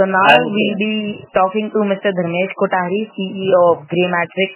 So now I'm we'll be talking to Mr. Dharmesh Kothari, CEO of Grey Matrix.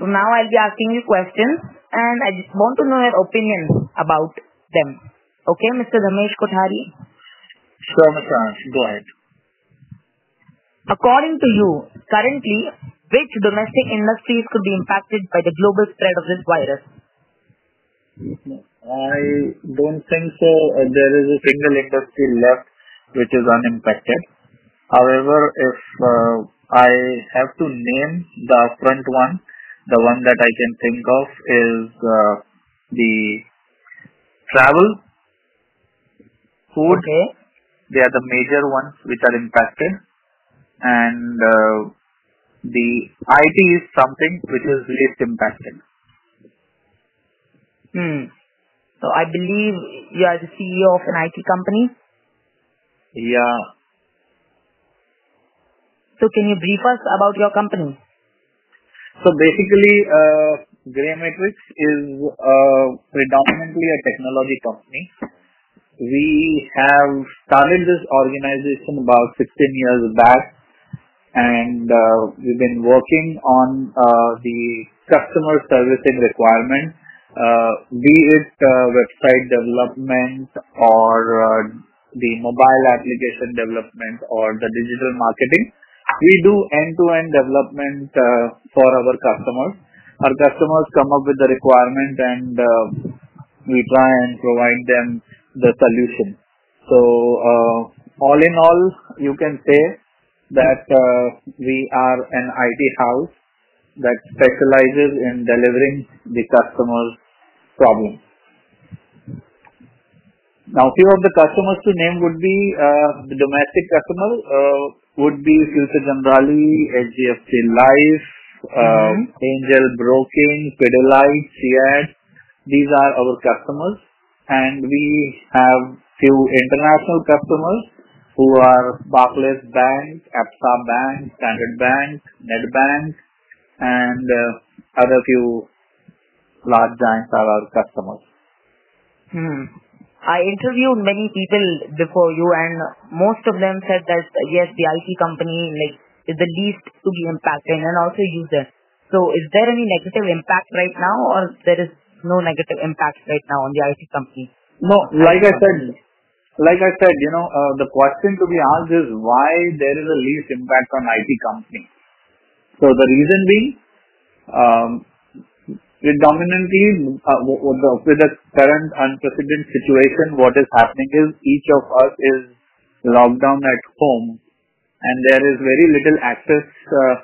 So now I'll be asking you questions and I just want to know your opinion about them. Okay, Mr. Dharmesh Kothari? Sure, Mr. Ansh, go ahead. According to you, currently, which domestic industries could be impacted by the global spread of this virus? I don't think so. uh, There is a single industry left which is unimpacted. However, if uh, I have to name the upfront one, the one that I can think of is uh, the travel, food. Okay. They are the major ones which are impacted. And uh, the IT is something which is least impacted. Hmm. So I believe you are the CEO of an IT company. Yeah, So can you brief us about your company? So basically, uh, Grey Matrix is uh, predominantly a technology company. We have started this organization about 16 years back and uh, we've been working on uh, the customer servicing requirement, uh, be it uh, website development or uh, the mobile application development or the digital marketing. We do end-to-end development uh, for our customers. Our customers come up with the requirement and uh, we try and provide them the solution. So uh, all in all, you can say that we are an IT house that specializes in delivering the customer's problem. Now, few of the customers to name would be uh, the domestic customer uh, would be Future Generali, HDFC Life, uh, Mhm. Angel Broking, Pidilite, Fiat. These are our customers, and we have few international customers who are Barclays Bank, Absa Bank, Standard Bank, Nedbank, and other few large giants are our customers. I interviewed many people before you and most of them said that yes, the IT company like is the least to be impacted and also user. So is there any negative impact right now or there is no negative impact right now on the IT company? No, like I said, like I said, you know, uh, the question to be asked is why there is a least impact on IT company. So the reason being, um, predominantly uh, with the current unprecedented situation, what is happening is each of us is locked down at home, and there is very little access uh,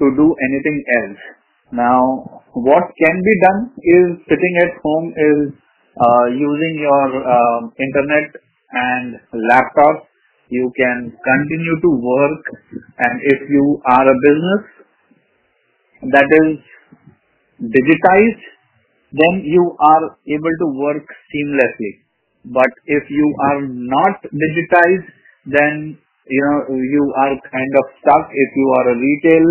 to do anything else. Now, what can be done is sitting at home is uh, using your um internet and laptop. You can continue to work, and if you are a business that is digitized, then you are able to work seamlessly. But if you are not digitized, then you know you are kind of stuck. If you are a retail,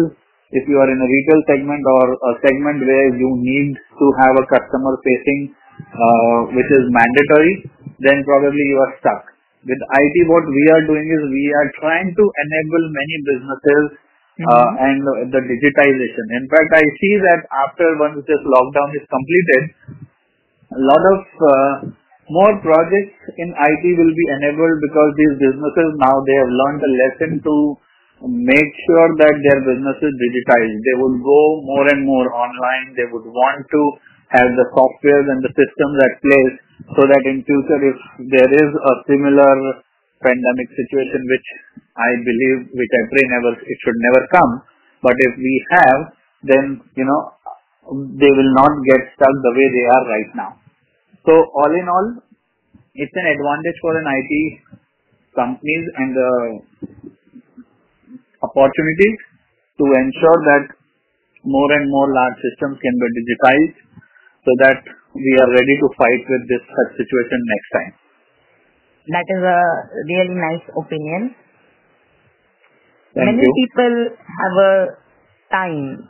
if you are in a retail segment or a segment where you need to have a customer facing, uh, which is mandatory, then probably you are stuck. With IT, what we are doing is we are trying to enable many businesses. And the digitization. In fact, I see that after once this lockdown is completed, a lot of uh, more projects in IT will be enabled because these businesses now they have learned a lesson to make sure that their business is digitized. They would go more and more online. They would want to have the software and the systems at place so that in future if there is a similar pandemic situation which I believe which I pray never it should never come but if we have then you know they will not get stuck the way they are right now so all in all it's an advantage for an IT companies and the opportunities to ensure that more and more large systems can be digitized so that we are ready to fight with this such situation next time. That is a really nice opinion. Thank Many you. people have a time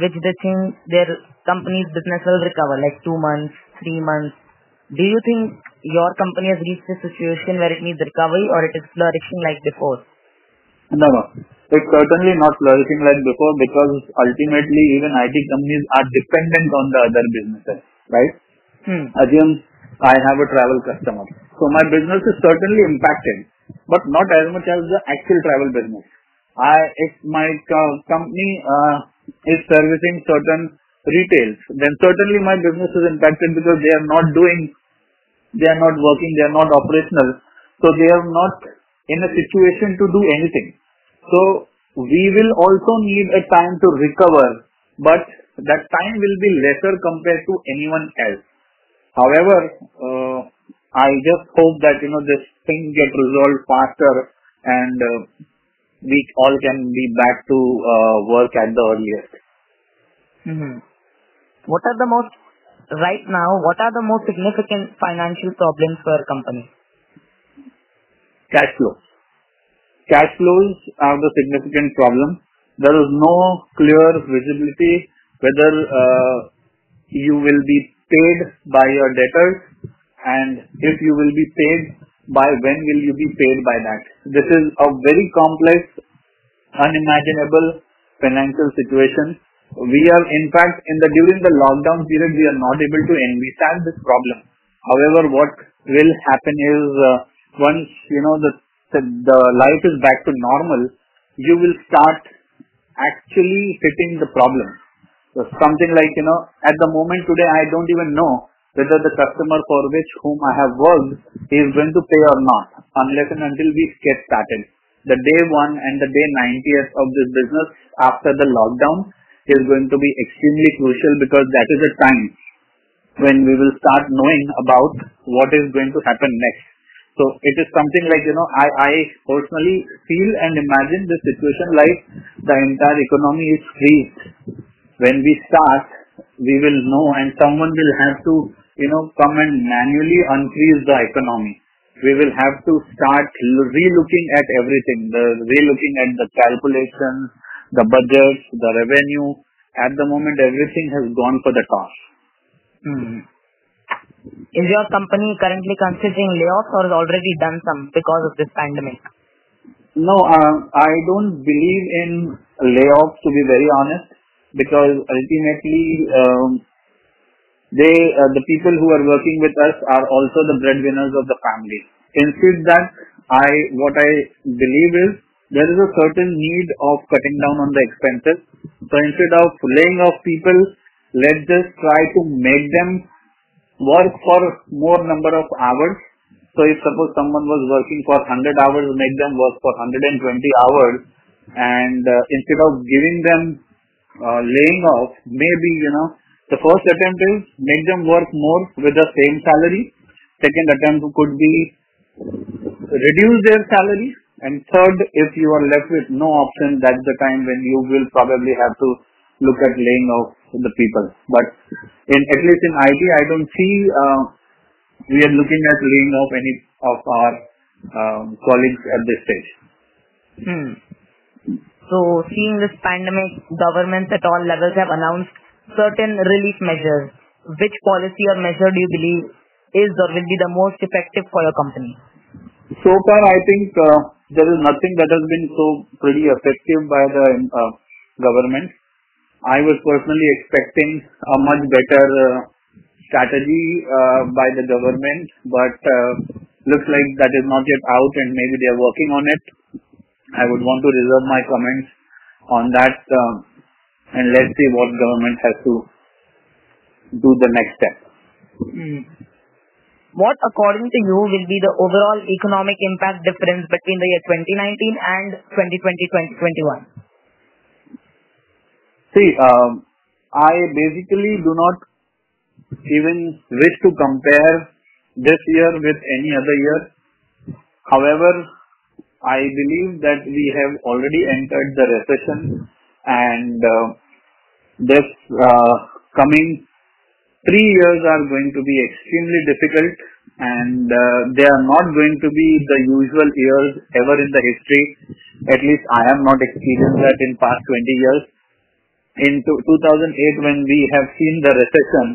which they think their company's business will recover, like two months, three months. Do you think your company has reached a situation where it needs recovery or it is flourishing like before? No, no. It's certainly not flourishing like before because ultimately even IT companies are dependent on the other businesses, right? Hmm. Assume I have a travel customer. So my business is certainly impacted, but not as much as the actual travel business. I, if my co- company uh, is servicing certain retails, then certainly my business is impacted because they are not doing, they are not working, they are not operational. So they are not in a situation to do anything. So we will also need a time to recover, but that time will be lesser compared to anyone else. However, uh, I just hope that you know this thing get resolved faster and uh, we all can be back to uh, work at the earliest. hmm What are the most, right now, what are the most significant financial problems for your company? Cash flow. Cash flows are the significant problem. There is no clear visibility whether uh, you will be paid by your debtors and if you will be paid by when will you be paid by that. This is a very complex, unimaginable financial situation. We are in fact in the during the lockdown period we are not able to envisage this problem. However, what will happen is uh, once you know the, the life is back to normal, you will start actually hitting the problem. So something like, you know, at the moment today, I don't even know whether the customer for which whom I have worked is going to pay or not, unless and until we get started. The day one and the day 90th of this business after the lockdown is going to be extremely crucial because that is a time when we will start knowing about what is going to happen next. So it is something like, you know, I, I personally feel and imagine the situation like the entire economy is freezed. When we start, we will know and someone will have to, you know, come and manually unfreeze the economy. We will have to start re-looking at everything, the re-looking at the calculations, the budgets, the revenue. At the moment, everything has gone for the toss. Hmm. Is your company currently considering layoffs or has already done some because of this pandemic? No, uh, I don't believe in layoffs to be very honest, because ultimately um, they, uh, the people who are working with us are also the breadwinners of the family. Instead that, I what I believe is there is a certain need of cutting down on the expenses. So instead of laying off people, let's just try to make them work for more number of hours. So if suppose someone was working for 100 hours, make them work for 120 hours and uh, instead of giving them uh, laying off, maybe, you know, the first attempt is make them work more with the same salary. Second attempt could be reduce their salary. And third, if you are left with no option, that's the time when you will probably have to look at laying off the people. But in at least in IT, I don't see uh, we are looking at laying off any of our um, colleagues at this stage. Hmm. So, seeing this pandemic, governments at all levels have announced certain relief measures. Which policy or measure do you believe is or will be the most effective for your company? So far, I think uh, there is nothing that has been so pretty effective by the uh, government. I was personally expecting a much better uh, strategy by the government, but looks like that is not yet out and maybe they are working on it. I would want to reserve my comments on that and let's see what government has to do the next step. Hmm. What, according to you, will be the overall economic impact difference between the year 2019 and 2020-2021? See, um, I basically do not even wish to compare this year with any other year. However, I believe that we have already entered the recession and uh, this uh, coming three years are going to be extremely difficult and uh, they are not going to be the usual years ever in the history. At least I have not experienced that in past 20 years. In 2008 when we have seen the recession,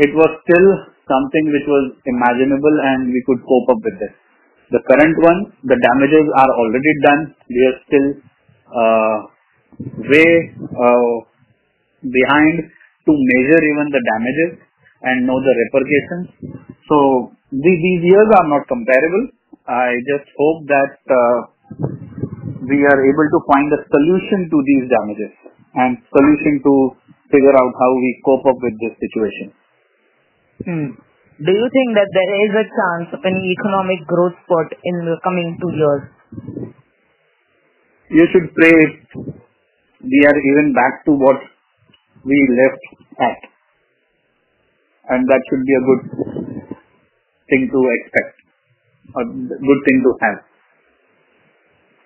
it was still something which was imaginable and we could cope up with it. The current one, the damages are already done. We are still uh, way uh, behind to measure even the damages and know the repercussions. So these, these years are not comparable. I just hope that uh, we are able to find a solution to these damages and solution to figure out how we cope up with this situation. Hmm. Do you think that there is a chance of any economic growth spurt in the coming two years? You should pray we are even back to what we left at. And that should be a good thing to expect, a good thing to have.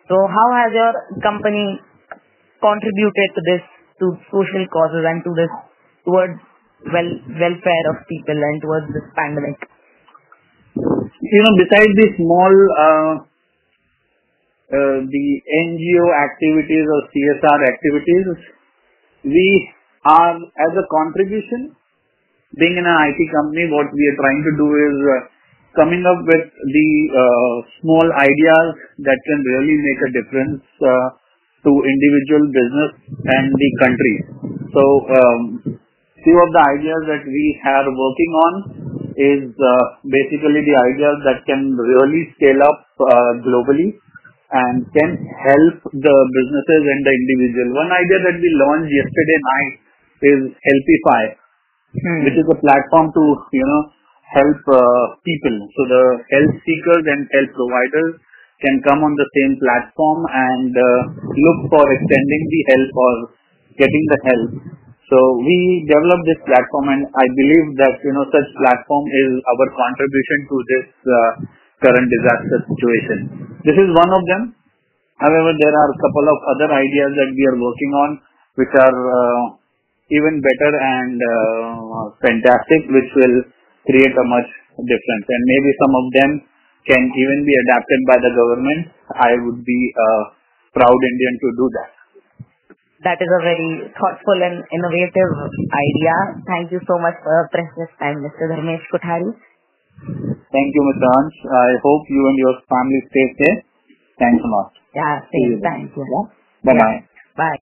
So how has your company contributed to this, to social causes and to this, towards well welfare of people and towards this pandemic? You know, besides the small, uh, uh, the NGO activities or CSR activities, we are as a contribution, being in an IT company, what we are trying to do is uh, coming up with the uh, small ideas that can really make a difference uh, to individual business and the country. So, um, few of the ideas that we are working on is basically the ideas that can really scale up globally and can help the businesses and the individual. One idea that we launched yesterday night is Helpify, Hmm. which is a platform to you know help uh, people. So the health seekers and health providers can come on the same platform and uh, look for extending the help or getting the help. So we developed this platform, and I believe that you know such platform is our contribution to this uh, current disaster situation. This is one of them. However, there are a couple of other ideas that we are working on, which are uh, even better and uh, fantastic, which will create a much difference. And maybe some of them can even be adapted by the government. I would be a proud Indian to do that. That is a very thoughtful and innovative idea. Thank you so much for your precious time, Mr. Dharmesh Kothari. Thank you, Mr. Ansh. I hope you and your family stay safe. Thanks a lot. Yeah, same. Thank you. Yeah. Bye-bye. Bye.